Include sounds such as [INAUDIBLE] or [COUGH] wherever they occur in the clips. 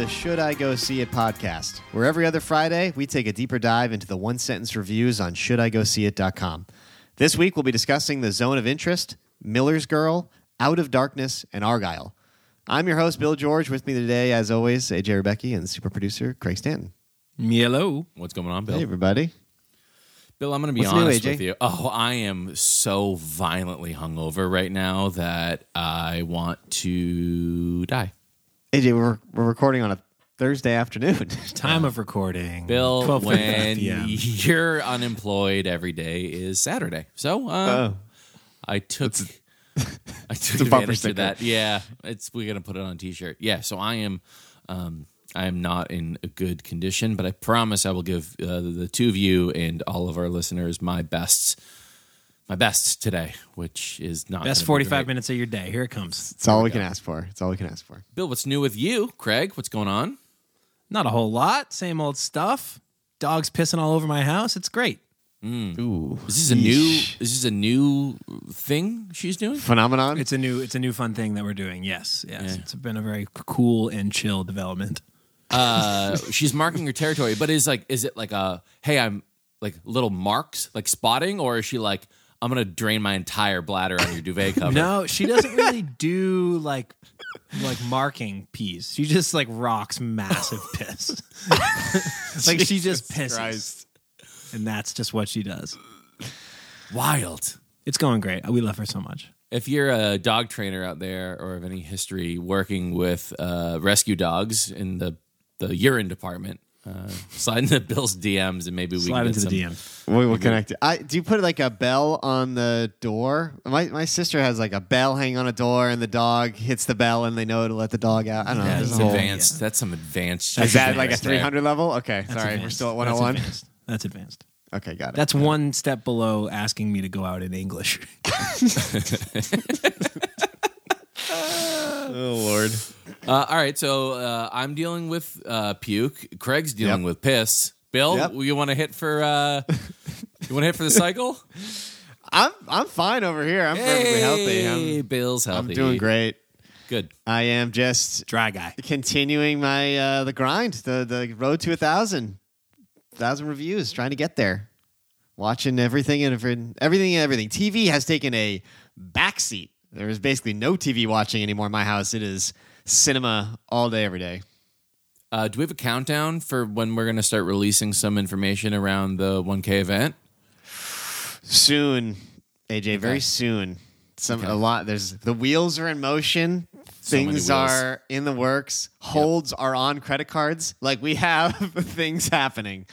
the Should I Go See It podcast, where every other Friday we take a deeper dive into the one sentence reviews on ShouldIGoSeeIt.com. This week we'll be discussing The Zone of Interest, Miller's Girl, Out of Darkness, and Argylle. I'm your host, Bill George. With me today, as always, AJ Rebecca and super producer Craig Stanton. Hello. What's going on, Bill? Hey, everybody. Bill, I'm going to be What's honest AJ? with you. Oh, I am so violently hungover right now that I want to die. AJ, we're, we're recording on a Thursday afternoon. [LAUGHS] Time of recording. Bill, 12:45 when PM. you're unemployed, every day is Saturday. So uh, Oh. I took I took a bumper advantage sticker. of that. Yeah, it's we're gonna put it on a t-shirt. Yeah, so I am um, I am not in a good condition, but I promise I will give uh, the two of you and all of our listeners my best my best today, which is not Best 45 minutes of your day. Here it comes. It's all we can ask for. It's all we can ask for. Bill, what's new with you, Craig? What's going on? Not a whole lot. Same old stuff. Dogs pissing all over my house. It's great. Ooh. Is this a new is this a new thing she's doing? phenomenon? It's a new it's a new fun thing that we're doing. Yes. Yes. It's been a very cool and chill development. uh [LAUGHS] she's marking her territory but is like is it like a hey i'm like little marks like spotting or is she like i'm gonna drain my entire bladder on your duvet cover No, she doesn't really do like like marking peas. She just like rocks massive [LAUGHS] piss. [LAUGHS] like she just pisses. Christ. And that's just what she does. wild It's going great. We love her so much. if you're a dog trainer out there or have any history working with uh rescue dogs in the the urine department uh slide into bill's dms and maybe we Slide can into get the some, DM. We will connect it. I, do you put like a bell on the door? My my sister has like a bell hanging on a door, and the dog hits the bell, and they know to let the dog out. I don't know. yeah, There's it's a whole- advanced that's some advanced Is that like a advanced there. 300 level? Okay, That's sorry, we're advanced. still at That's 101. advanced. That's advanced. Okay, got it. That's one step below asking me to go out in English. [LAUGHS] oh lord. Uh, all right, so uh, I'm dealing with uh, puke. Craig's dealing Yep. with piss. Bill, Yep. you want to hit for uh, you want to hit for the cycle? [LAUGHS] I'm I'm fine over here. I'm perfectly healthy. Hey, I'm, Bill's I'm healthy. doing great. Good. I am just Dry guy. continuing my uh, the grind, the the road to a thousand, thousand reviews, trying to get there. Watching everything and everything, everything and everything. TV has taken a backseat. There is basically no TV watching anymore in my house. It is cinema all day, every day. Uh, do we have a countdown for when we're going to start releasing some information around the 1K event? Soon, AJ, very soon. Some a lot. There's the wheels are in motion. many Things are in the works. Holds are on credit cards. Like we have [LAUGHS] things happening.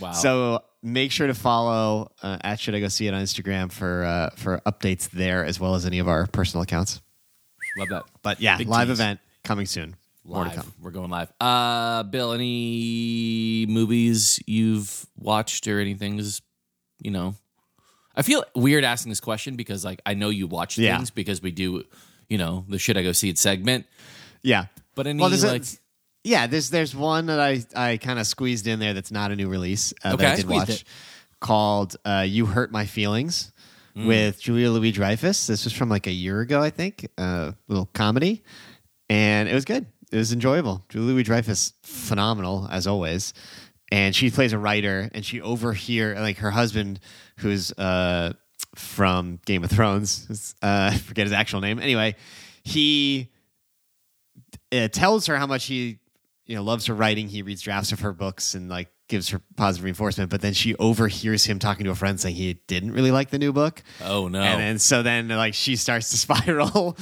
Wow. So make sure to follow uh, at Should I Go See It on Instagram for uh, for updates there as well as any of our personal accounts. love that. But yeah, Big live event coming soon. More to Live. come. We're going live. Uh, Bill, any movies you've watched or anything? Is you know, I feel weird asking this question because like I know you watch Yeah. things because we do, you know, the should I go see it segment. Yeah. But any Well, there's a- like Yeah, there's there's one that I I kind of squeezed in there that's not a new release uh, that I did Squeezed watch it. called uh, "You Hurt My Feelings" Mm. with Julia Louis Dreyfus. This was from like a year ago, I think. A little comedy, and it was good. It was enjoyable. Julia Louis Dreyfus, phenomenal as always, and she plays a writer, and she overhear like her husband, who's uh, from Game of Thrones. Uh, [LAUGHS] I forget his actual name. Anyway, he uh, tells her how much he you know loves her writing he reads drafts of her books and like gives her positive reinforcement but then she overhears him talking to a friend saying he didn't really like the new book oh no, and then so then like she starts to [LAUGHS] spiral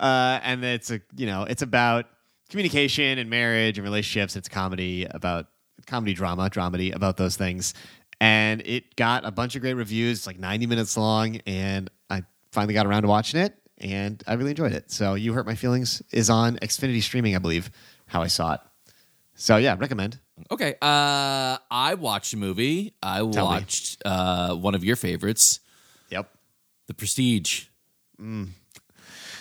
uh, and it's a you know it's about communication and marriage and relationships it's comedy about comedy drama dramedy about those things and it got a bunch of great reviews it's like 90 minutes long and i finally got around to watching it and i really enjoyed it so you hurt my feelings is on xfinity streaming i believe how i saw it so yeah recommend okay. Uh, I watched a movie. I me. watched uh one of your favorites, yep The Prestige.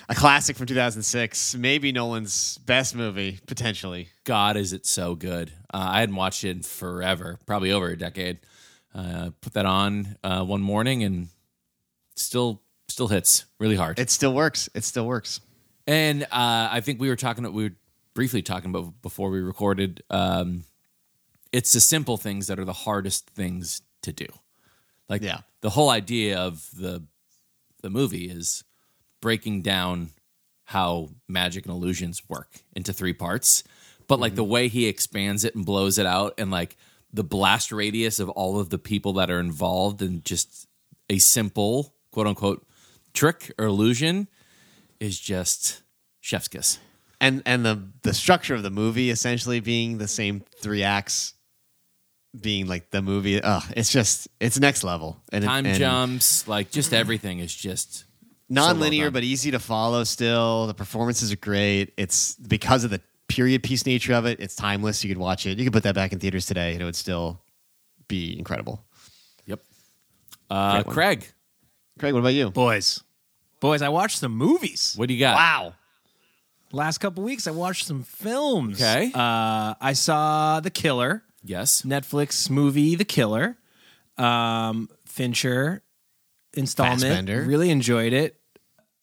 A classic from 2006 maybe nolan's best movie potentially God, is it so good? Uh, I hadn't watched it in forever, probably over a decade. Uh, put that on uh, one morning and still still hits really hard. it still works it still works and uh, I think we were talking. We were briefly talking about before we recorded. Um, it's the simple things that are the hardest things to do. Like Yeah. the whole idea of the the movie is breaking down how magic and illusions work into three parts. But like the way he expands it and blows it out and like the blast radius of all of the people that are involved in just a simple quote unquote trick or illusion is just chef's kiss. and and the the structure of the movie essentially being the same three acts being like the movie uh it's just it's next level and it- Time and jumps, like just everything is just non-linear done. but easy to follow still the performances are great it's because of the period piece nature of it it's timeless you could watch it you could put that back in theaters today and it would still be incredible yep. Uh, Craig, craig what about you Boys, boys, I watched some movies. what do you got? wow Last couple weeks, I watched some films. Okay. Uh, I saw The Killer, Yes. Netflix movie The Killer. Um, Fincher installment. Fassbender. Really enjoyed it.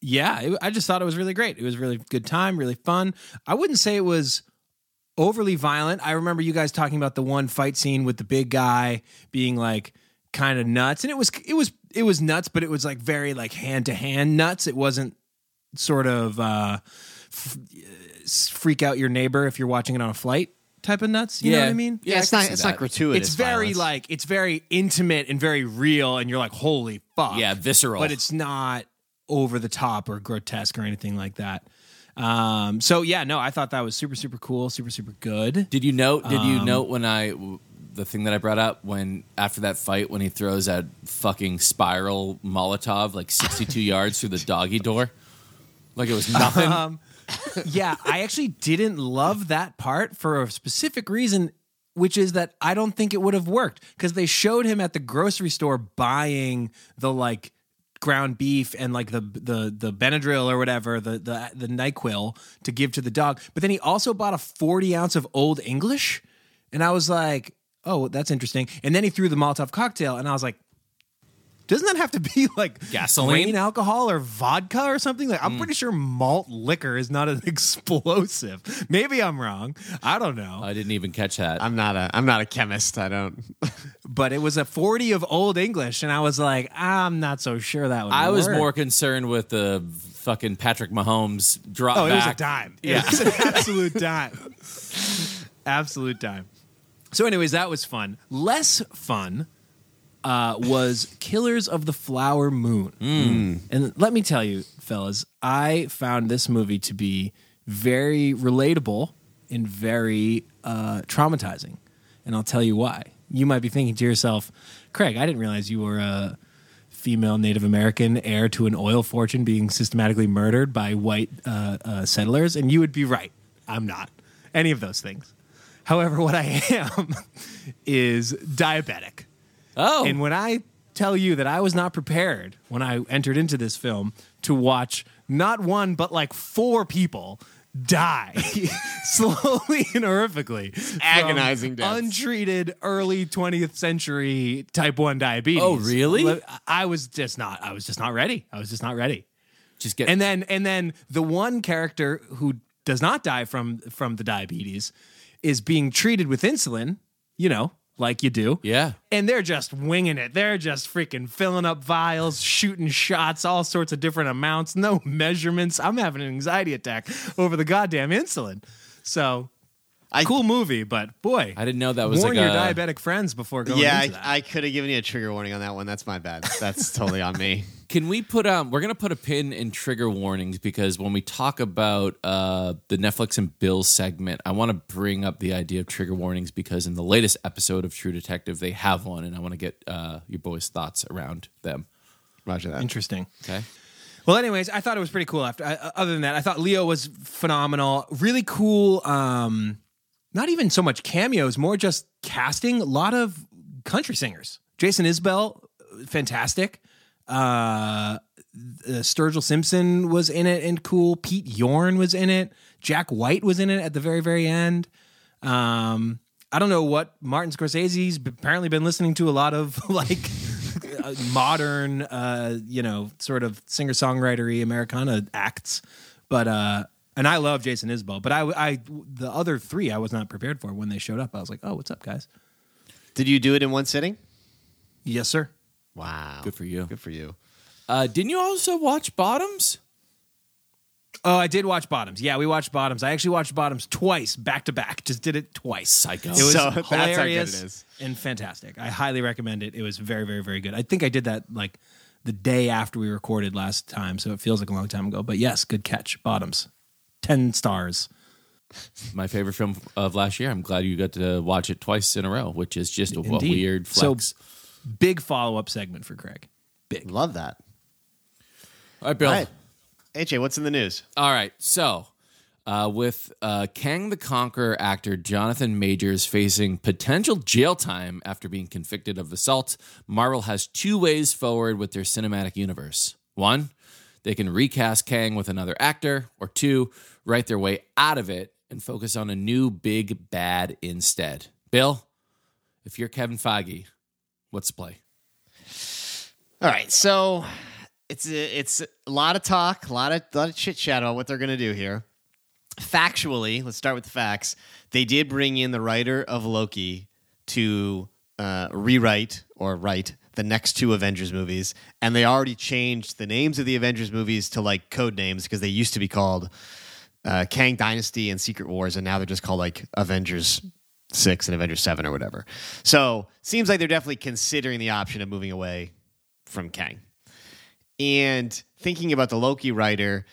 Yeah, it, I just thought it was really great. It was really good time, really fun. I wouldn't say it was overly violent. I remember you guys talking about the one fight scene with the big guy being like kind of nuts, and it was it was it was nuts, but it was like very like hand to hand nuts. It wasn't sort of uh, f- freak out your neighbor if you're watching it on a flight type of nuts. You know what I mean? yeah, it's not, it's not gratuitous it's very violence. like it's very intimate and very real, and you're like, holy fuck. Yeah, visceral. But it's not over the top or grotesque or anything like that. Um, so yeah, no, I thought that was super, super cool, super, super good. Did you note? Did Um, you note when I the thing that I brought up when after that fight when he throws that fucking spiral Molotov like sixty two [LAUGHS] yards through the doggy door, like it was nothing. Um, yeah, I actually didn't love that part for a specific reason, which is that I don't think it would have worked because they showed him at the grocery store buying the like ground beef and like the the the Benadryl or whatever the the the Nyquil to give to the dog, but then he also bought a forty ounce of Old English, and I was like, oh, that's interesting. And then he threw the Molotov cocktail, and I was like. Doesn't that have to be [LAUGHS] like Gasoline? grain alcohol or vodka or something? Like I'm mm. pretty sure malt liquor is not an [LAUGHS] explosive. Maybe I'm wrong. I don't know. I didn't even catch that. i'm not a i'm not a chemist i don't [LAUGHS] But it was a 40 of Old English, and I was like, I'm not so sure that would. I was more concerned with the fucking Patrick Mahomes drop Oh, it was a dime. Yeah. It was an absolute dime. absolute dime. So, anyways, that was fun. Less fun uh, was Killers of the Flower Moon. And let me tell you, fellas, I found this movie to be very relatable and very uh, traumatizing. And I'll tell you why. You might be thinking to yourself, Craig, I didn't realize you were a female Native American heir to an oil fortune being systematically murdered by white uh, uh, settlers. And you would be right. I'm not any of those things. However, what I [LAUGHS] am is diabetic. Oh, And when I tell you that I was not prepared when I entered into this film to watch not one, but like four people die [LAUGHS] slowly and horrifically. Agonizing deaths. Untreated early 20th century type 1 diabetes. Oh, really? I was just not, I was just not ready. I was just not ready. just get And then and then the one character who does not die from from the diabetes is being treated with insulin, you know, like you do. yeah. And they're just winging it. They're just freaking filling up vials, shooting shots, all sorts of different amounts, no [LAUGHS] measurements. I'm having an anxiety attack over the goddamn insulin. So, I- cool movie, but boy, I didn't know that was warn like your a- diabetic friends before going yeah into that. i, I could have given you a trigger warning on that one that's my bad that's totally on me [LAUGHS] Can we put um? We're gonna put a pin in trigger warnings because when we talk about uh the Netflix and Bill segment, I want to bring up the idea of trigger warnings because in the latest episode of True Detective, they have one, and I want to get uh your boys' thoughts around them. roger that Interesting. Okay. Well, anyways, I thought it was pretty cool. After I, other than that, I thought Leo was phenomenal. Really cool. Um, not even so much cameos, more just casting. A lot of country singers. Jason Isbell, fantastic. Uh, Sturgill Simpson was in it and cool. Pete Yorn was in it. Jack White was in it at the very, very end. Um, I don't know what Martin Scorsese's apparently been listening to a lot of [LAUGHS] like uh, modern, uh, you know, sort of singer songwritery Americana acts. But uh, And I love Jason Isbell, but I, I, the other three I was not prepared for when they showed up. I was like, oh, what's up, guys? Did you do it in one sitting? Yes, sir. Wow. Good for you. Good for you. Uh, didn't you also watch Bottoms? Oh, I did watch Bottoms. Yeah, we watched Bottoms. I actually watched Bottoms twice, back to back. Just did it twice. Psycho. It was So that's how good it hilarious and fantastic. I highly recommend it. It was very, very, very good. I think I did that like the day after we recorded last time, so it feels like a long time ago. But yes, good catch. Bottoms, ten stars. My favorite film of last year. I'm glad you got to watch it twice in a row, which is just a, a weird flex. So big follow up segment for Craig. Big. Love that. All right, Bill. All right. AJ, what's in the news? All right. So, uh, with uh, Kang the Conqueror actor Jonathan Majors facing potential jail time after being convicted of assault, Marvel has two ways forward with their cinematic universe. One, they can recast Kang with another actor, or two, write their way out of it and focus on a new big bad instead. Bill, if you're Kevin Feige, what's the play? All right, so it's a, it's a lot of talk, a lot of lot of chit chat about what they're going to do here. Factually, let's start with the facts. They did bring in the writer of Loki to uh, rewrite or write the next two Avengers movies, and they already changed the names of the Avengers movies to like code names because they used to be called uh, Kang Dynasty and Secret Wars, and now they're just called like Avengers Six and Avengers Seven or whatever. So seems like they're definitely considering the option of moving away from Kang. And thinking about the Loki writer,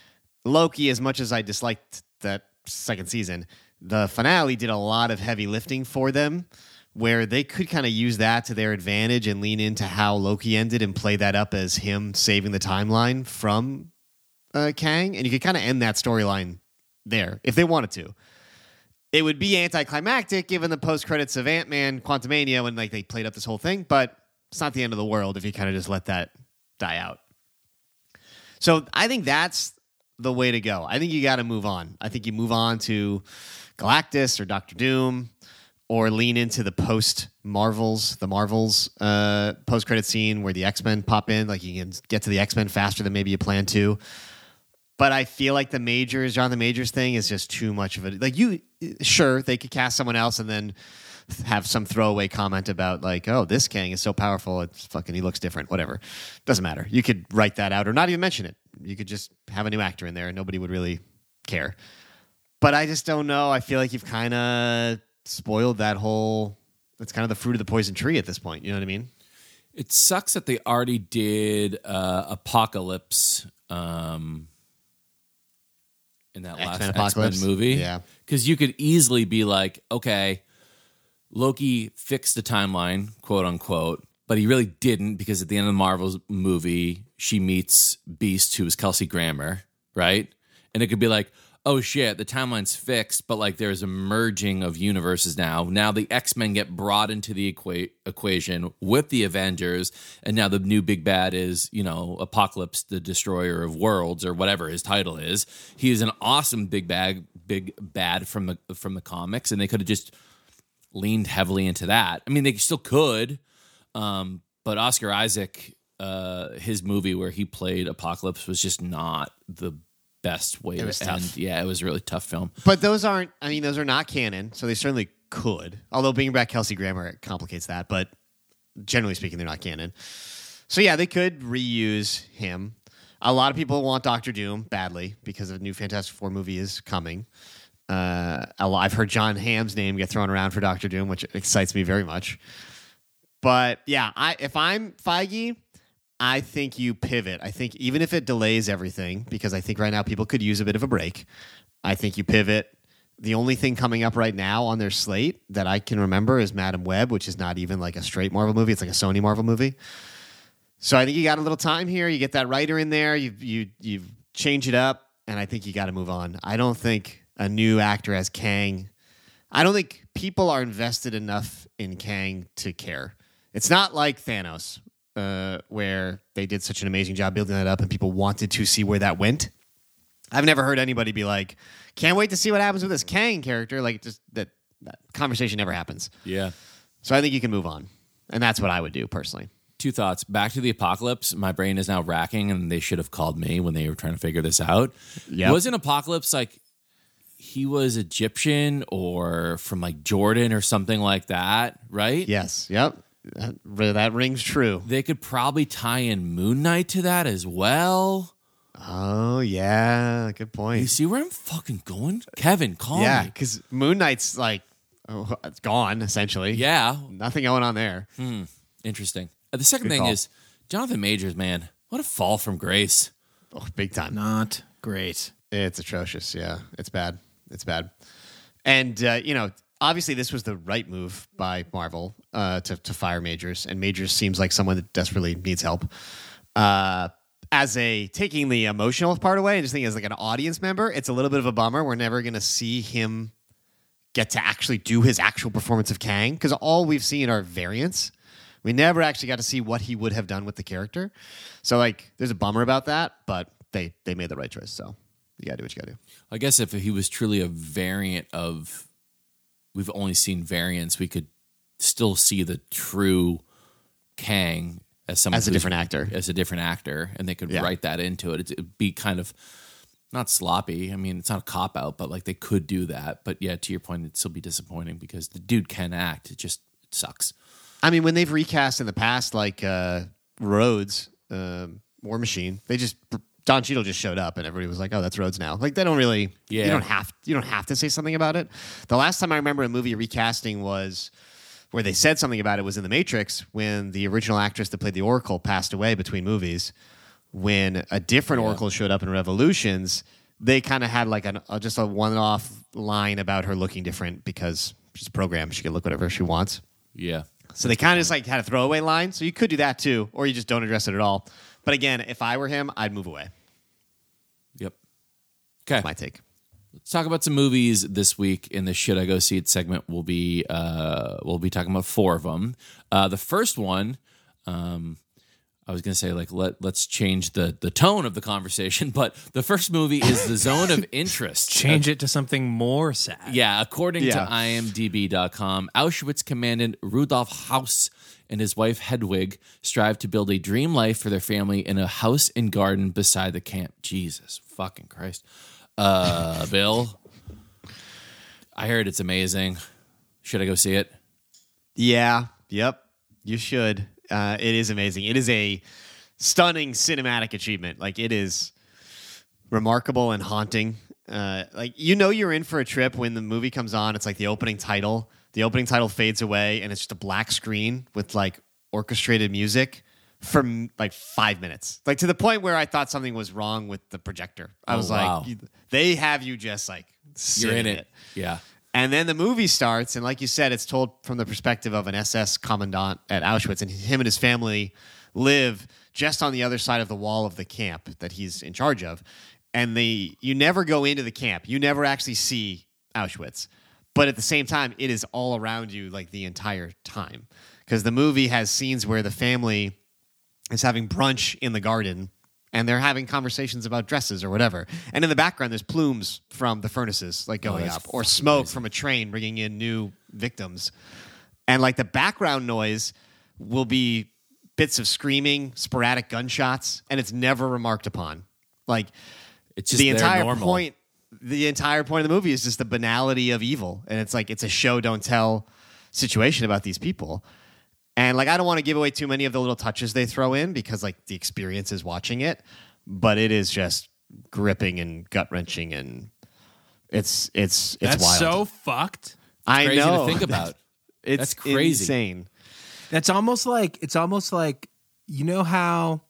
Loki, as much as I disliked that second season, the finale did a lot of heavy lifting for them where they could kind of use that to their advantage and lean into how Loki ended and play that up as him saving the timeline from uh, Kang. And you could kind of end that storyline there if they wanted to. It would be anticlimactic given the post credits of Ant Man Quantumania when like they played up this whole thing, but it's not the end of the world if you kind of just let that die out. So I think that's the way to go. I think you got to move on. I think you move on to Galactus or Doctor Doom, or lean into the post Marvels, the Marvels uh, post credit scene where the X Men pop in. Like you can get to the X Men faster than maybe you plan to. But I feel like the majors, Jonathan Majors thing is just too much of it. Like you, sure, they could cast someone else and then have some throwaway comment about like, oh, this Kang is so powerful, it's fucking he looks different. Whatever, doesn't matter. You could write that out or not even mention it. You could just have a new actor in there and nobody would really care. But I just don't know. I feel like you've kind of spoiled that whole. It's kind of the fruit of the poison tree at this point. You know what I mean? It sucks that they already did uh, Apocalypse um, in that last X-Men X Men Apocalypse? movie. Yeah. because you could easily be like, okay, Loki fixed the timeline, quote unquote, but he really didn't because at the end of the Marvel's movie, she meets Beast, who is Kelsey Grammer, right? And it could be like, oh shit, the timeline's fixed, but like there's a merging of universes now. Now the X Men get brought into the equa- equation with the Avengers, and now the new big bad is, you know, Apocalypse, the destroyer of worlds, or whatever his title is. He is an awesome big bad, big bad from the from the comics, and they could have just leaned heavily into that. I mean, they still could, um, but Oscar Isaac, uh, his movie where he played Apocalypse was just not the best way It to was end. Yeah, it was a really tough film. But those aren't. I mean, those are not canon, so they certainly could. Although bringing back Kelsey Grammer complicates that, but generally speaking, they're not canon. So yeah, they could reuse him. A lot of people want Doctor Doom badly because a new Fantastic Four movie is coming. Uh, I've heard John Hamm's name get thrown around for Doctor Doom, which excites me very much. But yeah, I if I'm Feige, I think you pivot. I think even if it delays everything, because I think right now people could use a bit of a break. I think you pivot. The only thing coming up right now on their slate that I can remember is Madame Web, which is not even like a straight Marvel movie. It's like a Sony Marvel movie. So I think you got a little time here. You get that writer in there. You you you change it up, and I think you got to move on. I don't think a new actor as Kang. I don't think people are invested enough in Kang to care. It's not like Thanos, uh, where they did such an amazing job building that up, and people wanted to see where that went. I've never heard anybody be like, "Can't wait to see what happens with this Kang character." Like, just that, that conversation never happens. Yeah. So I think you can move on, and that's what I would do personally. Two thoughts. Back to the apocalypse. My brain is now racking, and they should have called me when they were trying to figure this out. Yep. Wasn't apocalypse like he was Egyptian or from like Jordan or something like that, right? Yes. Yep. That, that rings true. They could probably tie in Moon Knight to that as well. Oh yeah, good point. You see where I'm fucking going? Kevin, call Yeah, me. because Moon Knight's like oh, it's gone essentially. Yeah. nothing going on there. Interesting. Uh, the second Good thing call. is Jonathan Majors, man. What a fall from grace. Oh, big time. Not great. It's atrocious. Yeah, it's bad. It's bad. And uh, you know, obviously, this was the right move by Marvel uh, to to fire Majors, and Majors seems like someone that desperately needs help. Uh, as a taking the emotional part away and just thinking as like an audience member, it's a little bit of a bummer. We're never going to see him get to actually do his actual performance of Kang because all we've seen are variants. We never actually got to see what he would have done with the character. So like, there's a bummer about that, but they they made the right choice. So you gotta do what you gotta do. I guess if he was truly a variant of, we've only seen variants, we could still see the true Kang as someone As a different actor. as a different actor, and they could Yeah. write that into it. It'd be kind of not sloppy. I mean, it's not a cop out, but like they could do that. But yeah, to your point, it'd still be disappointing because the dude can act. It just it sucks. I mean, when they've recast in the past, like uh, Rhodes, um, War Machine, they just Don Cheadle just showed up, and everybody was like, "Oh, that's Rhodes now." Like they don't really, Yeah. you don't have you don't have to say something about it. The last time I remember a movie recasting was where they said something about it was in The Matrix when the original actress that played the Oracle passed away between movies. When a different Oracle showed up in Revolutions, they kind of had like an, uh, just a one-off line about her looking different because she's a program; she can look whatever she wants. Yeah. So they kind of just like had a throwaway line. So you could do that too, or you just don't address it at all. But again, if I were him, I'd move away. Okay. My take. Let's talk about some movies this week in the should I go see it segment. We'll be uh, we'll be talking about four of them. Uh, the first one, um, I was gonna say like let let's change the the tone of the conversation, [LAUGHS] but the first movie is The Zone of [LAUGHS] Interest. Change it to something more sad. Yeah, according Yeah. to IMDb.com, Auschwitz commandant Rudolf Haus and his wife Hedwig strive to build a dream life for their family in a house and garden beside the camp. Jesus fucking Christ. Uh, Bill, I heard it's amazing. Should I go see it? Yeah. Yep. You should. Uh, it is amazing. It is a stunning cinematic achievement. Like it is remarkable and haunting. Uh, like you know you're in for a trip when the movie comes on. It's like the opening title. The opening title fades away, and it's just a black screen with like orchestrated music for like five minutes. Like to the point where I thought something was wrong with the projector. I Oh, was wow. like, they have you just like You're in it. Yeah. and then the movie starts, and like you said, it's told from the perspective of an SS commandant at Auschwitz, and him and his family live just on the other side of the wall of the camp that he's in charge of. And they, you never go into the camp, you never actually see Auschwitz, but at the same time, it is all around you like the entire time because the movie has scenes where the family is having brunch in the garden and they're having conversations about dresses or whatever. And in the background, there's plumes from the furnaces like oh, going that's up or smoke from a train bringing in new victims. And like the background noise will be bits of screaming, sporadic gunshots, and it's never remarked upon. Like It's just the entire normal. point the entire point of the movie is just the banality of evil and it's like it's a show don't tell situation about these people and like i don't want to give away too many of the little touches they throw in because like the experience is watching it but it is just gripping and gut-wrenching and it's it's it's That's wild so fucked. i Crazy know to think [LAUGHS] about. it's That's crazy. insane That's almost like it's almost like you know how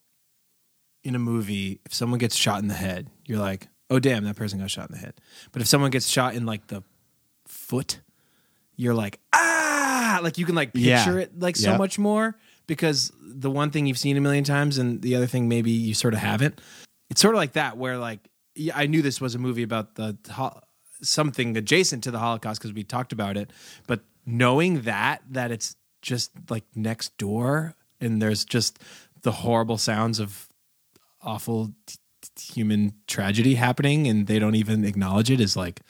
in a movie if someone gets shot in the head, you're like, "Oh damn, that person got shot in the head." But if someone gets shot in like the foot, you're like, "Ah!" Like you can like picture Yeah. it like so Yep. much more because the one thing you've seen a million times and the other thing maybe you sort of haven't. It's sort of like that where like I knew this was a movie about the something adjacent to the Holocaust because we talked about it, but knowing that that it's just like next door and there's just the horrible sounds of awful t- t- human tragedy happening and they don't even acknowledge it is like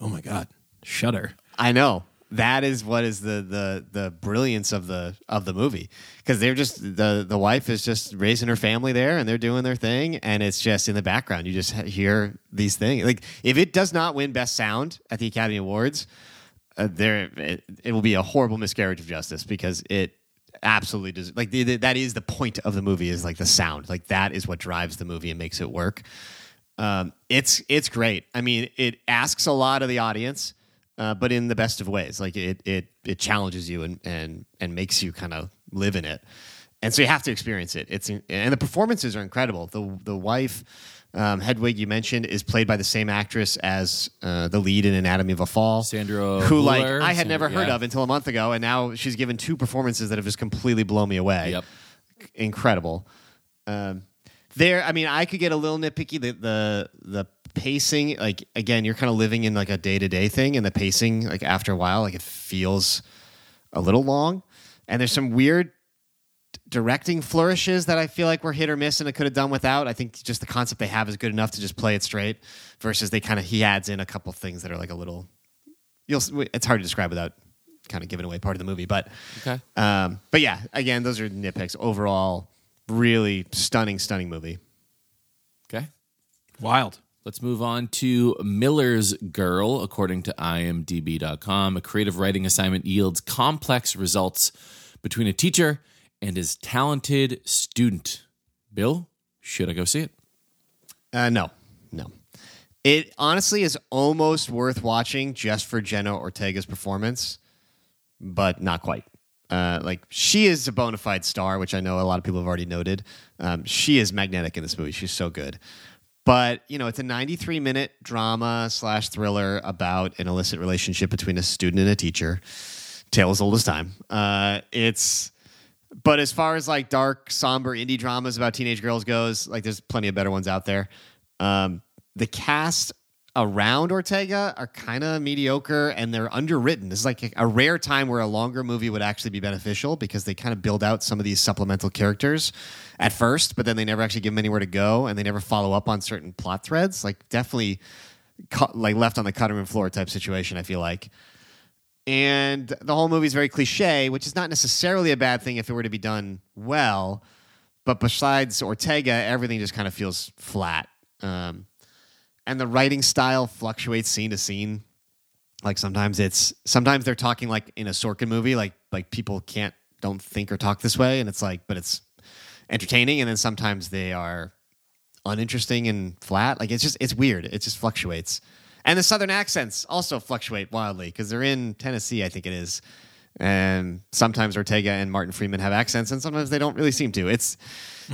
oh my god shudder i know that is what is the the the brilliance of the of the movie. Because they're just the the wife is just raising her family there and they're doing their thing and it's just in the background. You just hear these things. Like if it does not win best sound at the Academy Awards uh, there it, it will be a horrible miscarriage of justice because it absolutely does like the, the, that is the point of the movie is like the sound. Like that is what drives the movie and makes it work. Um, it's it's great. I mean it asks a lot of the audience uh, but in the best of ways like it it it challenges you and and and makes you kind of live in it and so you have to experience it it's and the performances are incredible the the wife um, Hedwig, you mentioned, is played by the same actress as uh, the lead in Anatomy of a Fall, Sandra who like I had never heard yeah. of until a month ago, and now she's given two performances that have just completely blown me away. Yep. incredible. Um, there, I mean, I could get a little nitpicky. The the the pacing, like again, you're kind of living in like a day to day thing, and the pacing, like after a while, like it feels a little long, and there's some weird directing flourishes that I feel like were hit or miss and it could have done without. I think just the concept they have is good enough to just play it straight versus they kind of he adds in a couple things that are like a little you'll it's hard to describe without kind of giving away part of the movie but Okay. um but yeah again those are nitpicks overall really stunning stunning movie Okay. Wild. Let's move on to Miller's Girl. According to imdb.com, a creative writing assignment yields complex results between a teacher and his talented student. Bill, should I go see it? uh no no it honestly is almost worth watching just for Jenna Ortega's performance but not quite. Uh, like she is a bona fide star, which I know a lot of people have already noted. Um, she is magnetic in this movie. She's so good. But you know, it's a 93 minute drama slash thriller about an illicit relationship between a student and a teacher. Tale as old as time. Uh, it's but as far as like dark, somber indie dramas about teenage girls goes, like there's plenty of better ones out there. Um, the cast around Ortega are kind of mediocre and they're underwritten. This is like a, rare time where a longer movie would actually be beneficial because they kind of build out some of these supplemental characters at first, but then they never actually give them anywhere to go and they never follow up on certain plot threads. Like definitely cut, like left on the cutting room floor type situation. I feel like and the whole movie is very cliche, which is not necessarily a bad thing if it were to be done well. But besides Ortega, everything just kind of feels flat. Um, and the writing style fluctuates scene to scene. Like sometimes it's sometimes they're talking like in a Sorkin movie, like like people can't don't think or talk this way, and it's like, but it's entertaining. And then sometimes they are uninteresting and flat. Like it's just it's weird. It just fluctuates. And the southern accents also fluctuate wildly because they're in Tennessee, I think it is. And sometimes Ortega and Martin Freeman have accents, and sometimes they don't really seem to. It's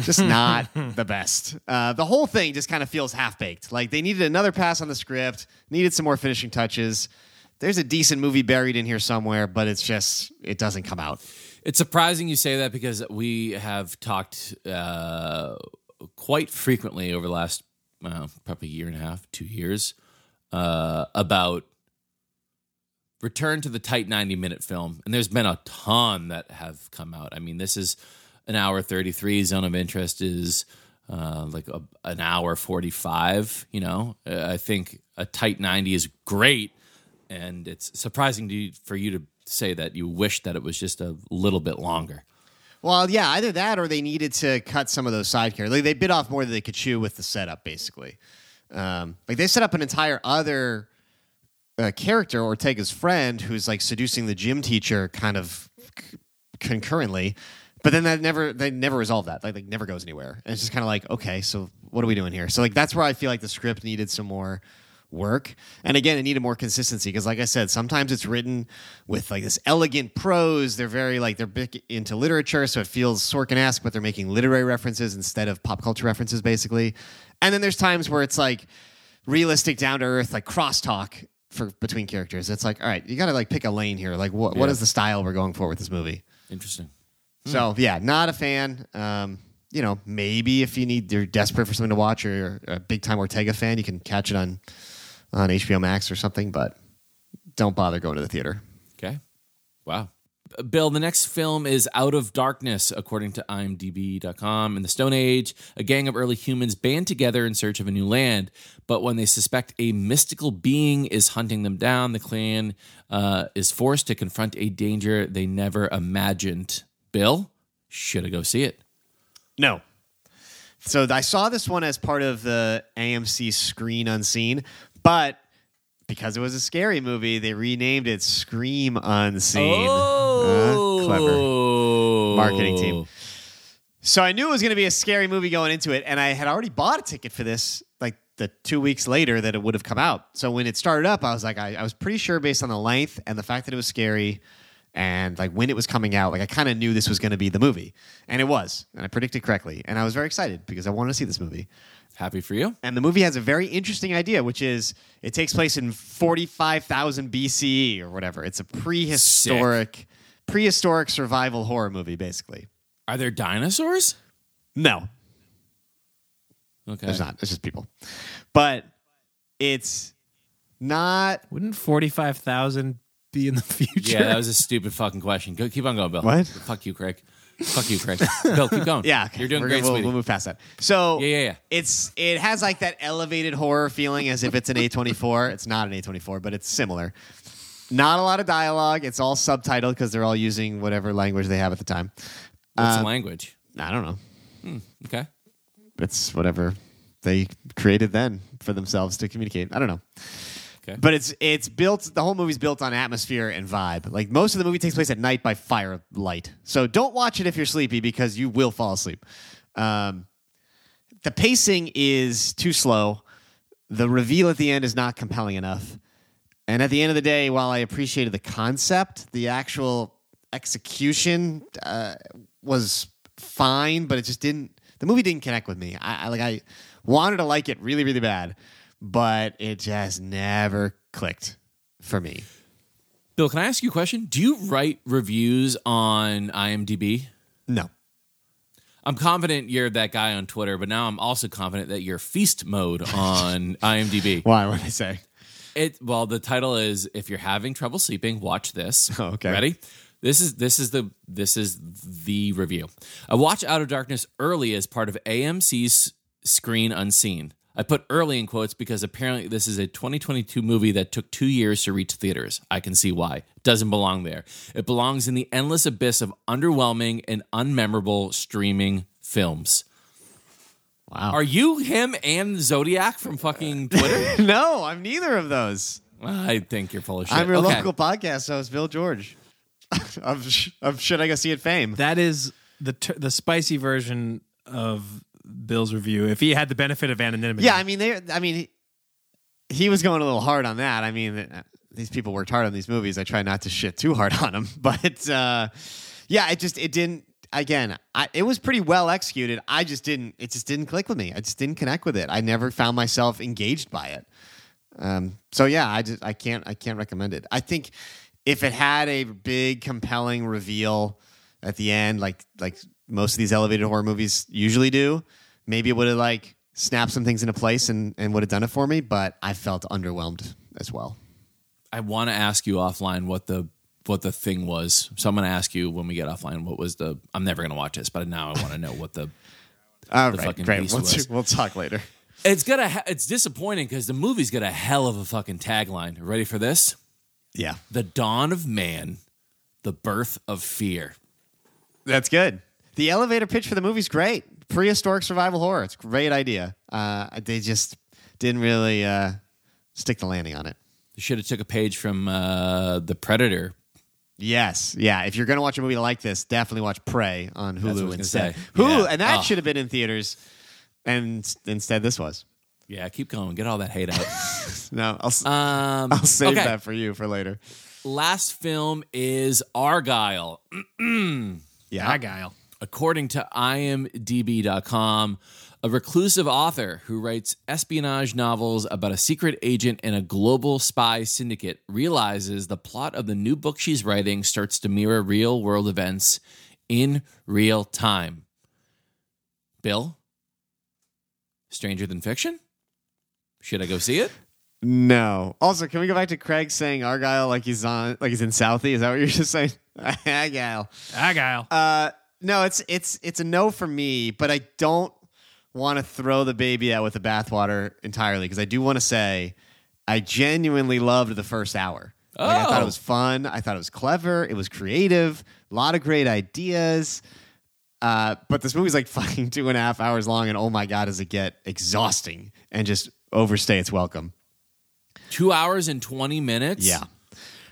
just [LAUGHS] not the best. Uh, the whole thing just kind of feels half baked. Like they needed another pass on the script, needed some more finishing touches. There's a decent movie buried in here somewhere, but it's just it doesn't come out. It's surprising you say that because we have talked uh, quite frequently over the last uh, probably year and a half, two years, uh, about return to the tight 90 minute film. And there's been a ton that have come out. I mean, this is an hour 33. Zone of Interest is uh, like a, an hour 45. You know, Uh, I think a tight 90 is great. And it's surprising to you, for you to say that you wish that it was just a little bit longer. Well, yeah, either that or they needed to cut some of those side characters. Like, they bit off more than they could chew with the setup, basically. Um, like they set up an entire other uh, character, Ortega's friend, who's like seducing the gym teacher, kind of c- concurrently. But then that never they never resolve that. Like, like never goes anywhere. And it's just kind of like, okay, so what are we doing here? So like that's where I feel like the script needed some more work. And again, it needed more consistency because, like I said, sometimes it's written with like this elegant prose. They're very like they're big into literature, so it feels Sorkin-esque, but they're making literary references instead of pop culture references, basically. And then there's times where it's like realistic, down to earth, like crosstalk for between characters. It's like, all right, you got to like pick a lane here. Like, what what Yeah. is the style we're going for with this movie? Interesting. So yeah, not a fan. Um, you know, maybe if you need you're desperate for something to watch or you're a big time Ortega fan, you can catch it on on HBO Max or something, but don't bother going to the theater. Okay. Wow. Bill, the next film is Out of Darkness, according to IMDb.com. In the Stone Age, a gang of early humans band together in search of a new land. But when they suspect a mystical being is hunting them down, the clan uh, is forced to confront a danger they never imagined. Bill, should I go see it? No. So I saw this one as part of the AMC Screen Unseen, but because it was a scary movie, they renamed it Scream Unseen. Uh, clever. Marketing team. So I knew it was going to be a scary movie going into it, and I had already bought a ticket for this like the two weeks later that it would have come out. So when it started up, I was like, I, I was pretty sure based on the length and the fact that it was scary and like when it was coming out, like I kind of knew this was going to be the movie, and it was, and I predicted correctly, and I was very excited because I wanted to see this movie. Happy for you. And the movie has a very interesting idea, which is it takes place in 45,000 BCE or whatever. It's a prehistoric, prehistoric survival horror movie, basically. Are there dinosaurs? No, Okay. there's not. It's just people, but it's not. Wouldn't forty five thousand be in the future? Yeah, that was a stupid fucking question. Go, keep on going, Bill. What? Fuck you, Craig. Fuck you, Craig. [LAUGHS] Bill, keep going. Yeah, okay. you're doing We're great, gonna- we'll, we'll move past that. So Yeah, yeah, yeah. It's it has like that elevated horror feeling as if it's an A24. It's not an A24, but it's similar. Not a lot of dialogue. It's all subtitled because they're all using whatever language they have at the time. What's the language? I don't know. Okay. It's whatever they created then for themselves to communicate. I don't know. Okay. But it's it's built. The whole movie's built on atmosphere and vibe. Like most of the movie takes place at night by firelight. So don't watch it if you're sleepy because you will fall asleep. Um, the pacing is too slow. The reveal at the end is not compelling enough. And at the end of the day, while I appreciated the concept, the actual execution uh, was fine, but it just didn't. The movie didn't connect with me. I, I like I wanted to like it really, really bad, but it just never clicked for me. Bill, can I ask you a question? Do you write reviews on IMDb? No. I'm confident you're that guy on Twitter, but now I'm also confident that you're feast mode on [LAUGHS] IMDb. Why? What did I say? It well, the title is "If you're having trouble sleeping, watch this." Oh, [LAUGHS] okay. ready? This is this is the this is the review. I watched Out of Darkness early as part of AMC's Screen Unseen. I put early in quotes because apparently this is a 2022 movie that took two years to reach theaters. I can see why. It doesn't belong there. It belongs in the endless abyss of underwhelming and unmemorable streaming films. Wow. Are you him and Zodiac from fucking Twitter? [LAUGHS] no, I'm neither of those. I think you're full of shit. I'm your Okay. local podcast host, Bill George. [LAUGHS] of, of Should I Go See It fame. That is the t- the spicy version of Bill's review. If he had the benefit of anonymity, Yeah, I mean, they. I mean, he, he was going a little hard on that. I mean, uh, these people worked hard on these movies. I try not to shit too hard [LAUGHS] on them, but uh, yeah, it just it didn't. Again, I, it was pretty well executed. I just didn't. It just didn't click with me. I just didn't connect with it. I never found myself engaged by it. Um, so yeah, I just I can't I can't recommend it. I think if it had a big compelling reveal at the end, like like most of these elevated horror movies usually do, maybe it would have like snapped some things into place and, and would have done it for me. But I felt underwhelmed as well. I want to ask you offline what the what the thing was. So I'm going to ask you when we get offline what was the. I'm never going to watch this, but now I want to know what the. [LAUGHS] All The right, fucking great. beast We'll, was. we'll talk later. It's got a. It's disappointing because the movie's got a hell of a fucking tagline. Ready for this? Yeah, The dawn of man, the birth of fear. that's good. The elevator pitch for the movie's great. Prehistoric survival horror. It's a great idea. Uh, they just didn't really uh, stick the landing on it. They should have took a page from uh, the Predator. Yes, yeah. If you're gonna watch a movie like this, definitely watch Prey on That's what I Hulu instead. say. Hulu, Yeah. and that Oh. should have been in theaters, and instead this was. Yeah, keep going. Get all that hate out. [LAUGHS] No, I'll, Um, I'll save okay. that for you for later. Last film is Argylle. [CLEARS THROAT] Yeah, Argylle. According to IMDb.com, a reclusive author who writes espionage novels about a secret agent and a global spy syndicate realizes the plot of the new book she's writing starts to mirror real world events in real time. Bill? Stranger Than Fiction? Should I go see it? No. Also, can we go back to Craig saying Argylle like he's on like he's in Southie? Is that what you're [LAUGHS] just saying? [LAUGHS] Argylle. Argylle. Uh, no, it's it's it's a no for me, but I don't want to throw the baby out with the bathwater entirely because I do want to say I genuinely loved the first hour. Like, I thought Oh. it was fun. I thought it was clever. It was creative. A lot of great ideas. Uh, but this movie's like [LAUGHS] fucking two and a half hours long, and oh my god, does it get exhausting and just overstay its welcome. Two hours and 20 minutes? Yeah.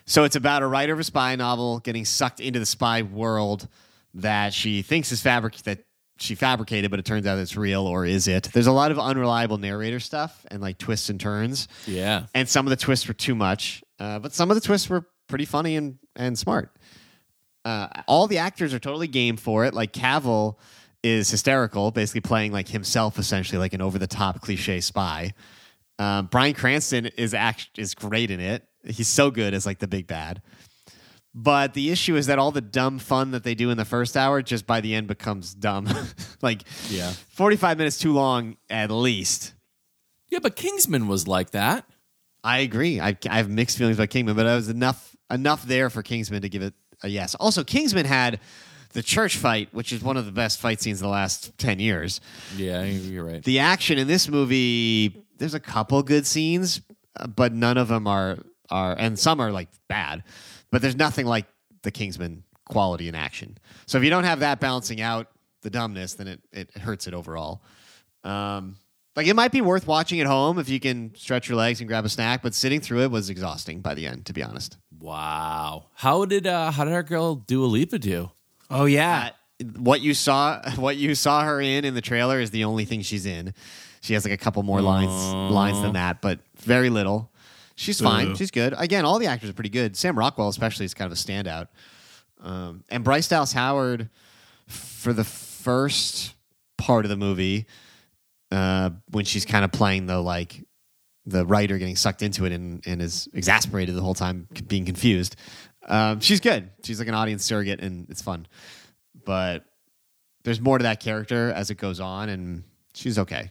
So it's about a writer of a spy novel getting sucked into the spy world that she thinks is fabric that she fabricated, but it turns out it's real, or is it? There's a lot of unreliable narrator stuff and like twists and turns, Yeah. and some of the twists were too much, uh, but some of the twists were pretty funny and and smart. Uh, all the actors are totally game for it. Like Cavill is hysterical, basically playing like himself, essentially like an over the top cliche spy. Um, Bryan Cranston is act is great in it. He's so good as like the big bad. But the issue is that all the dumb fun that they do in the first hour just by the end becomes dumb. [LAUGHS] like Yeah. 45 minutes too long at least. Yeah, but Kingsman was like that. I agree. I, I have mixed feelings about Kingsman, but I was enough enough there for Kingsman to give it a yes. Also, Kingsman had the church fight, which is one of the best fight scenes of the last 10 years. Yeah, you're right. The action in this movie, there's a couple good scenes, but none of them are are and some are like bad, but there's nothing like the Kingsman quality in action. So if you don't have that balancing out the dumbness, then it it hurts it overall. Um like it might be worth watching at home if you can stretch your legs and grab a snack, but sitting through it was exhausting by the end, to be honest. Wow. How did uh how did our girl Dua Lipa do? oh yeah. Uh, what you saw [LAUGHS] what you saw her in in the trailer is the only thing she's in. She has like a couple more lines lines than that, but very little. She's fine. She's good. Again, all the actors are pretty good. Sam Rockwell especially is kind of a standout. Um, and Bryce Dallas Howard for the first part of the movie uh, when she's kind of playing the like the writer getting sucked into it and, and is exasperated the whole time being confused. Um, she's good. She's like an audience surrogate and it's fun. But there's more to that character as it goes on and she's okay.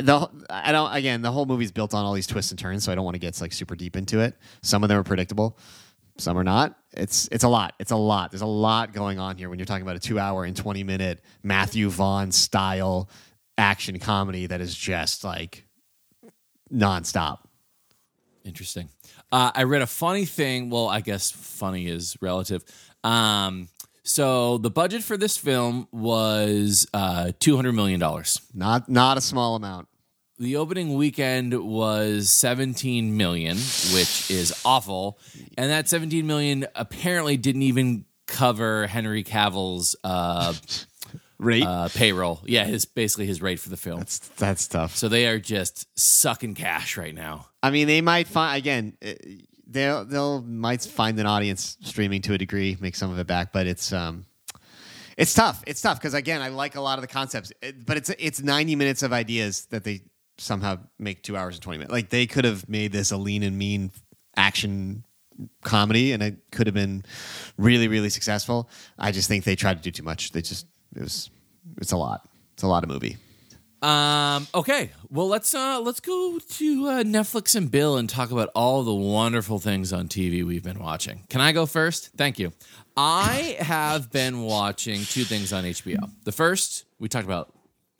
The I don't again the whole movie's built on all these twists and turns, so I don't want to get like super deep into it. Some of them are predictable, some are not. It's it's a lot. It's a lot. There's a lot going on here when you're talking about a two hour and twenty minute Matthew Vaughn style action comedy that is just like nonstop. Interesting. Uh, I read a funny thing. Well, I guess funny is relative. Um, so the budget for this film was uh, two hundred million dollars. Not not a small amount. The opening weekend was 17 million, which is awful. And that 17 million apparently didn't even cover Henry Cavill's uh, Rate. uh, payroll. Yeah, his basically his rate for the film. that's that's tough. So they are just sucking cash right now. I mean, they might find again. They'll they'll might find an audience streaming to a degree, make some of it back, but it's um, it's tough. It's tough because again, I like a lot of the concepts, eh, but it's it's ninety minutes of ideas that they somehow make two hours and twenty minutes. Like they could have made this a lean and mean action comedy, and it could have been really really successful. I just think they tried to do too much. They just it was it's a lot. It's a lot of movie. Um, okay, well let's uh, let's go to uh, Netflix and Bill and talk about all the wonderful things on TV we've been watching. Can I go first? Thank you. I have been watching two things on HBO. The first we talked about,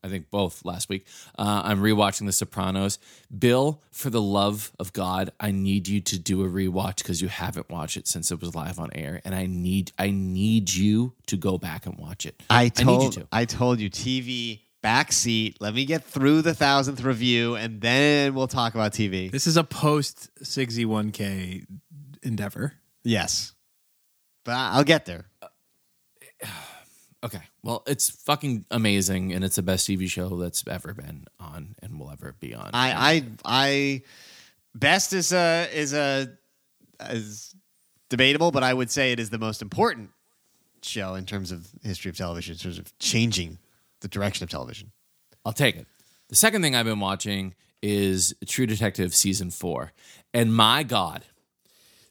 I think both last week. Uh, I'm rewatching The Sopranos. Bill, for the love of God, I need you to do a rewatch because you haven't watched it since it was live on air, and I need I need you to go back and watch it. I told you to. I told you TV backseat. Let me get through the thousandth review, and then we'll talk about TV. This is a post Sigsy 1K endeavor. Yes, but I- I'll get there. [SIGHS] Okay. Well, it's fucking amazing, and it's the best TV show that's ever been on and will ever be on. I I I best is a is a is debatable, but I would say it is the most important show in terms of history of television, in terms of changing the direction of television. I'll take it. The second thing I've been watching is True Detective season four, and my God,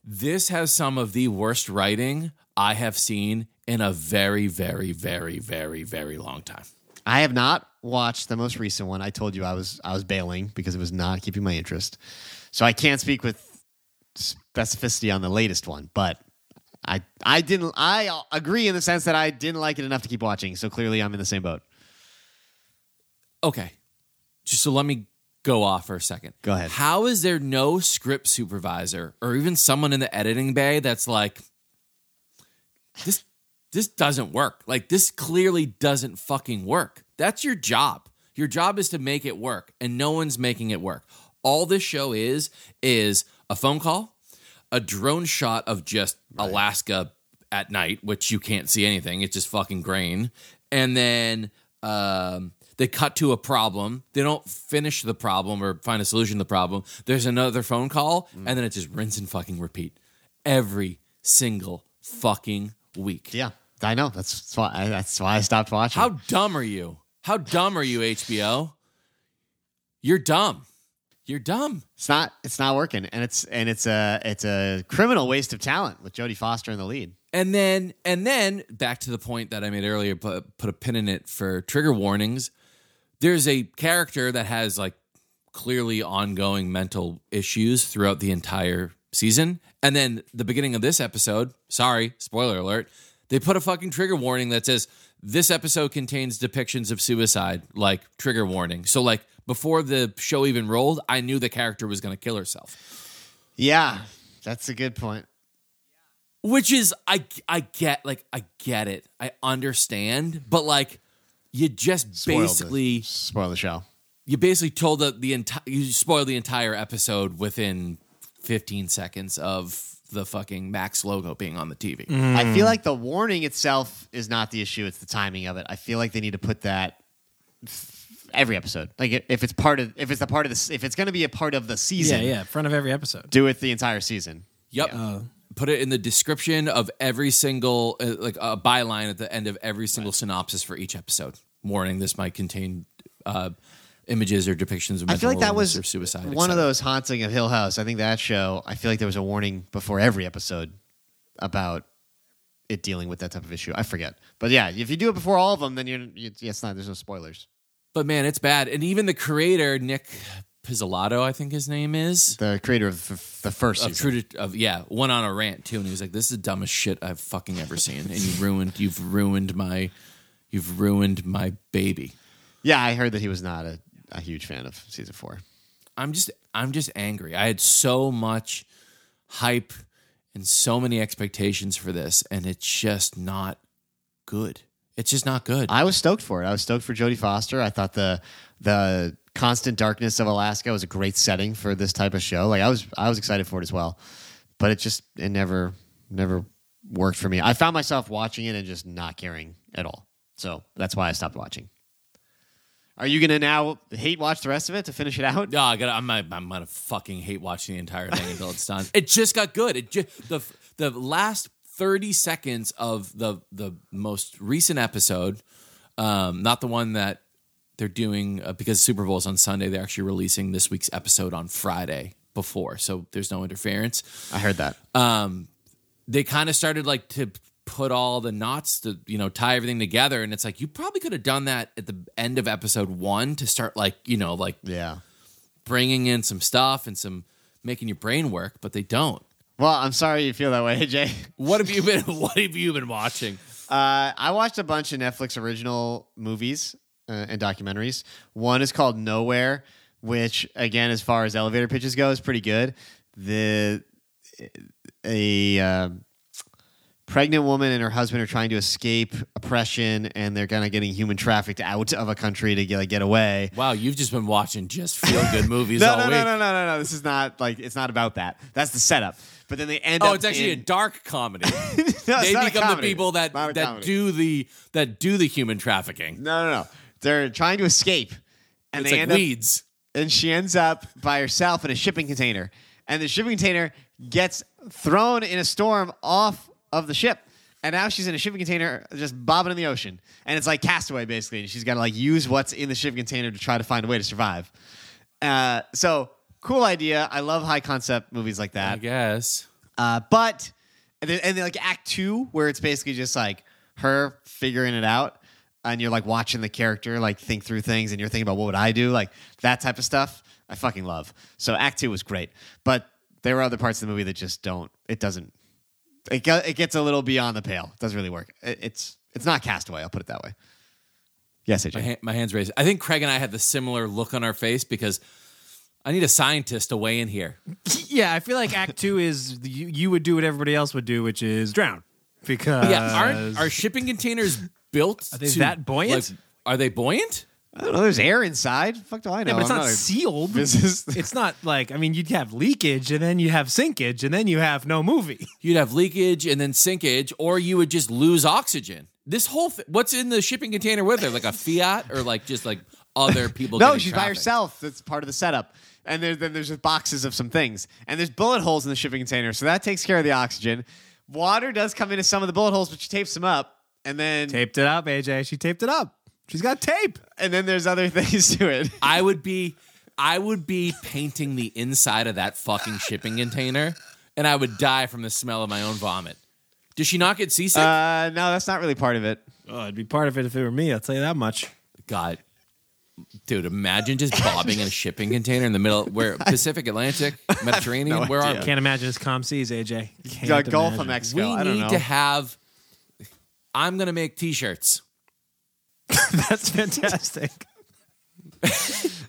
this has some of the worst writing I have seen in a very, very, very, very, very long time. I have not watched the most recent one. I told you I was I was bailing because it was not keeping my interest. So I can't speak with specificity on the latest one, but I I didn't I agree in the sense that I didn't like it enough to keep watching. So clearly I'm in the same boat. Okay. Just so let me go off for a second. Go ahead. How is there no script supervisor or even someone in the editing bay that's like this this doesn't work. Like this clearly doesn't fucking work. That's your job. Your job is to make it work and no one's making it work. All this show is is a phone call, a drone shot of just Alaska at night, which you can't see anything. It's just fucking grain. And then um, they cut to a problem. They don't finish the problem or find a solution to the problem. There's another phone call, mm. and then it just rinse and fucking repeat every single fucking week. Yeah, I know. That's, that's why I, that's why I stopped watching. How dumb are you? How dumb are you, HBO? You're dumb. You're dumb. It's not. It's not working, and it's and it's a it's a criminal waste of talent with Jodie Foster in the lead. And then and then back to the point that I made earlier, put put a pin in it for trigger warnings. There's a character that has like clearly ongoing mental issues throughout the entire season. And then the beginning of this episode, sorry, spoiler alert, they put a fucking trigger warning that says this episode contains depictions of suicide, like trigger warning. So like before the show even rolled, I knew the character was going to kill herself. Yeah, that's a good point. which is I I get like I get it. I understand, but like you just Spoiled basically the, spoil the show. you basically told the, the entire you spoiled the entire episode within 15 seconds of the fucking Max logo being on the TV. I feel like the warning itself is not the issue; it's the timing of it. I feel like they need to put that every episode. Like if it's part of if it's a part of this if it's going to be a part of the season, yeah. Yeah, front of every episode. do it the entire season. Yep. Uh, Put it in the description of every single uh, like a byline at the end of every single synopsis for each episode. Warning: This might contain uh, images or depictions of I feel like that was suicide. one of those haunting of Hill House. I think that show. I feel like there was a warning before every episode about it dealing with that type of issue. I forget, but yeah, if you do it before all of them, then you're. You, yeah, it's not. There's no spoilers. But man, it's bad. And even the creator, Nic Pizzolatto, I think his name is. The creator of the the first Of season. True of yeah, went on a rant too, and he was like, "This is the dumbest shit I've fucking ever seen, and you ruined, you've ruined my, you've ruined my baby." Yeah, I heard that he was not a, a huge fan of season four. I'm just, I'm just angry. I had so much hype and so many expectations for this, and it's just not good. It's just not good. I was stoked for it. I was stoked for Jodie Foster. I thought the the constant darkness of Alaska was a great setting for this type of show. Like I was I was excited for it as well. But it just it never never worked for me. I found myself watching it and just not caring at all. So that's why I stopped watching. Are you gonna now hate watch the rest of it to finish it out? No, I gotta. I'm. I'm gonna fucking hate watching the entire thing until it's done. It just got good. It just the the last thirty seconds of the the most recent episode, um, not the one that they're doing uh, because Super Bowl is on Sunday. They're actually releasing this week's episode on Friday before, so there's no interference. I heard that. Um, they kind of started like to put all the knots to you know tie everything together, and it's like you probably could have done that at the end of episode one to start like you know like yeah. bringing in some stuff and some making your brain work, but they don't. Well, I'm sorry you feel that way, [LAUGHS] Jay. What have you been? [LAUGHS] What have you been watching? Uh, I watched a bunch of Netflix original movies uh, and documentaries. One is called Nowhere, which, again, as far as elevator pitches go, is pretty good. The a uh, pregnant woman and her husband are trying to escape oppression, and they're kind of getting human trafficked out of a country to get, like, get away. Wow, you've just been watching just feel good movies [LAUGHS] No, all no, week. no, no, no, no, no. This is not like it's not about that. That's the setup. But then they end Oh, up. it's actually in, a dark comedy. [LAUGHS] No, they become the people that that comedy. do the that do the human trafficking. No, no, no. They're trying to escape, and It's they like end up weeds. and she ends up by herself in a shipping container. And the shipping container gets thrown in a storm off of the ship. And now she's in a shipping container just bobbing in the ocean. And it's like castaway basically. And she's got to like use what's in the shipping container to try to find a way to survive. Uh, so cool idea. I love high concept movies like that. I guess. Uh, but and then, and then like Act Two, where it's basically just like her figuring it out. And you're like watching the character like think through things and you're thinking about what would I do, like that type of stuff. I fucking love. So Act Two was great, but there were other parts of the movie that just don't. It doesn't. It go- it gets a little beyond the pale. It doesn't really work. It, it's it's not Castaway. I'll put it that way. Yes, AJ. My, hand, my hands raised. I think Craig and I had the similar look on our face because I need a scientist to weigh in here. [LAUGHS] Yeah, I feel like Act Two is you, you would do what everybody else would do, which is drown. Because yeah, aren't are shipping containers built? Are they to, that buoyant? like, are they buoyant? I don't know. There's air inside. Fuck do I know? Yeah, but it's I'm not, a sealed. business- [LAUGHS] it's not like I mean, you'd have leakage, and then you have sinkage, and then you have no movie. [LAUGHS] You'd have leakage and then sinkage, or you would just lose oxygen. This whole th- what's in the shipping container with her? Like a Fiat or like just like other people? No, getting she's by trafficked? herself. That's part of the setup. And there, then there's just boxes of some things. And there's bullet holes in the shipping container, so that takes care of the oxygen. Water does come into some of the bullet holes, but she tapes them up. And then Taped it up, AJ. She taped it up. She's got tape. and then there's other [LAUGHS] things to it. I would be, I would be painting the inside of that fucking shipping container, and I would die from the smell of my own vomit. Does she not get seasick? Uh, no, that's not really part of it. Oh, it'd be part of it if it were me. I'll tell you that much. God, dude, imagine just [LAUGHS] bobbing in a shipping container in the middle where [LAUGHS] Pacific, Atlantic, Mediterranean. no where are we? Can't imagine it's calm seas, AJ. Can't Uh, Gulf of. Mexico. We I don't need know. to have. I'm gonna make T-shirts. [LAUGHS] That's fantastic. [LAUGHS]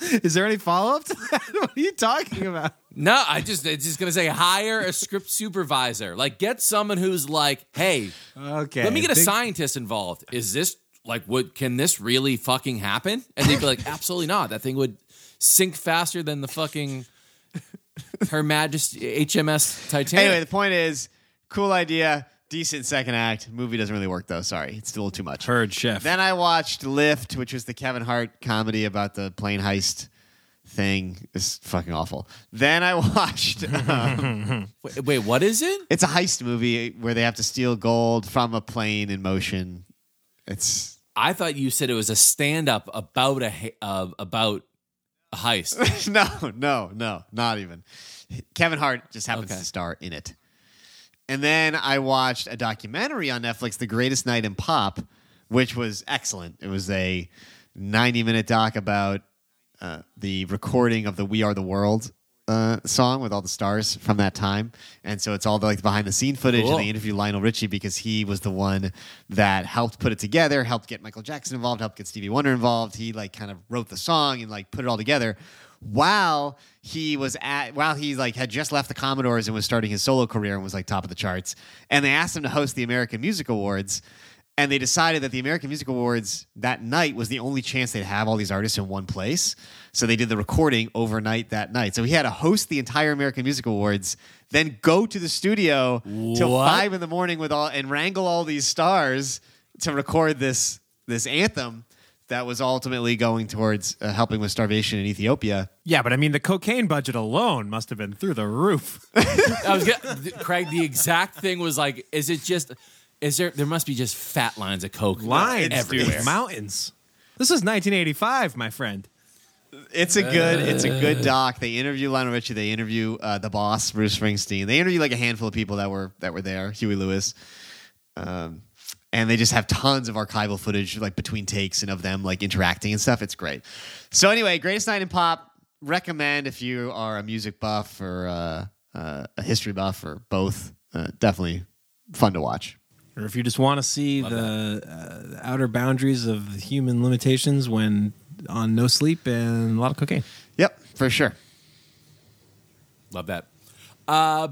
Is there any follow up to that? [LAUGHS] What are you talking about? No, I just it's just gonna say hire a script supervisor. Like get someone who's like, hey, Okay. let me get a think- scientist involved. Is this like what can this really fucking happen? And they'd be like, absolutely not. That thing would sink faster than the fucking Her Majesty HMS Titanic. Anyway, the point is, cool idea, decent second act. Movie doesn't really work though. Sorry, it's still a little too much. Heard, chef. Then I watched Lift, which was the Kevin Hart comedy about the plane heist thing. It's fucking awful. Then I [LAUGHS] watched. um, [LAUGHS] wait, wait, what is it? it's a heist movie where they have to steal gold from a plane in motion. It's I thought you said it was a stand-up about a uh, about a heist. [LAUGHS] no, no, no, not even. Kevin Hart just happens Okay. to star in it. And then I watched a documentary on Netflix, The Greatest Night in Pop, which was excellent. It was a 90 minute doc about uh, the recording of the We Are the World uh, song with all the stars from that time. And so it's all the like behind the scene footage Cool. and they interview Lionel Richie because he was the one that helped put it together, helped get Michael Jackson involved, helped get Stevie Wonder involved. He like kind of wrote the song and like put it all together while he was at while he like had just left the Commodores and was starting his solo career and was like top of the charts. And they asked him to host the American Music Awards. And they decided that the American Music Awards that night was the only chance they'd have all these artists in one place. So they did the recording overnight that night. So he had to host the entire American Music Awards, then go to the studio till five in the morning with all and wrangle all these stars to record this this anthem that was ultimately going towards uh, helping with starvation in Ethiopia. Yeah, but I mean, the cocaine budget alone must have been through the roof. [LAUGHS] I was gonna, th- Craig. The exact thing was like, is it just? Is there? There must be just fat lines of coke Lines, everywhere. dude, mountains. This is 1985, my friend. It's a good, it's a good doc. They interview Lionel Richie. They interview uh, the boss, Bruce Springsteen. They interview like a handful of people that were that were there, Huey Lewis, um, and they just have tons of archival footage like between takes and of them like interacting and stuff. It's great. So anyway, greatest night in pop. Recommend if you are a music buff or uh, uh, a history buff or both. Uh, definitely fun to watch. Or if you just want to see the uh, outer boundaries of human limitations when on no sleep and a lot of cocaine. Yep, for sure. Love that. Uh,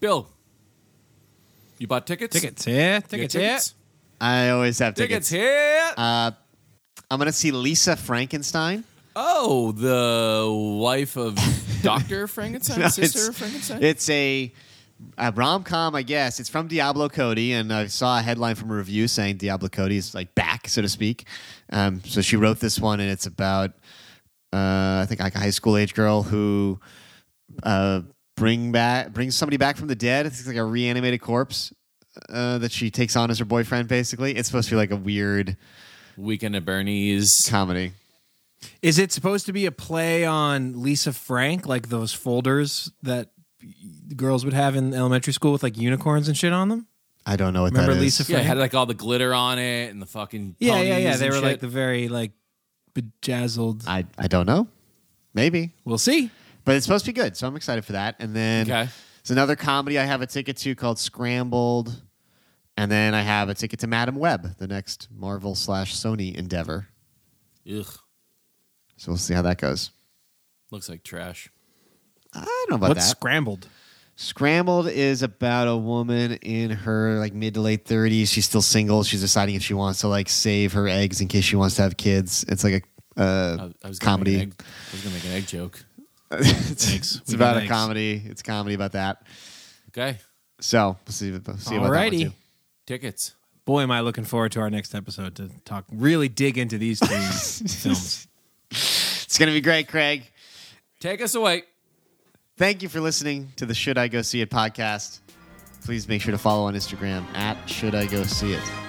Bill, you bought tickets. Tickets, yeah, You got tickets, tickets. I always have Tickets tickets. here. Uh, I'm gonna see Lisa Frankenstein. oh, the wife of [LAUGHS] Doctor Frankenstein, No, sister it's- Frankenstein. It's a, a rom com, I guess. It's from Diablo Cody, and I saw a headline from a review saying Diablo Cody is like back, so to speak. Um, so she wrote this one, and it's about, uh, I think, like a high school age girl who uh, bring back brings somebody back from the dead. It's like a reanimated corpse. Uh, that she takes on as her boyfriend, basically. It's supposed to be like a weird Weekend at Bernie's. comedy. Is it supposed to be a play on Lisa Frank, like those folders that girls would have in elementary school with like unicorns and shit on them? I don't know what Remember that is. Lisa Yeah, it Frank? had like all the glitter on it and the fucking Yeah, yeah, ponies yeah. and They were shit. like the very like bejazzled. I I don't know. Maybe, We'll see. but it's supposed to be good, so I'm excited for that. And then Okay. there's another comedy I have a ticket to called Scrambled, and then I have a ticket to Madame Web, the next Marvel slash Sony endeavor. Ugh, So we'll see how that goes. looks like trash. I don't know about What's that. scrambled? Scrambled is about a woman in her like mid to late thirties. She's still single. She's deciding if she wants to like save her eggs in case she wants to have kids. It's like a uh, I, I was comedy. Egg, I was gonna make an egg joke. [LAUGHS] it's Eggs. it's about a eggs. comedy. It's comedy about that. Okay, So we'll see, we'll see about that one Alrighty. too. Tickets. Boy, am I looking forward to our next episode to talk, really dig into these two [LAUGHS] films. It's gonna be great, Craig. Take us away. Thank you for listening to the Should I Go See It podcast. Please make sure to follow on Instagram at Should I Go See It.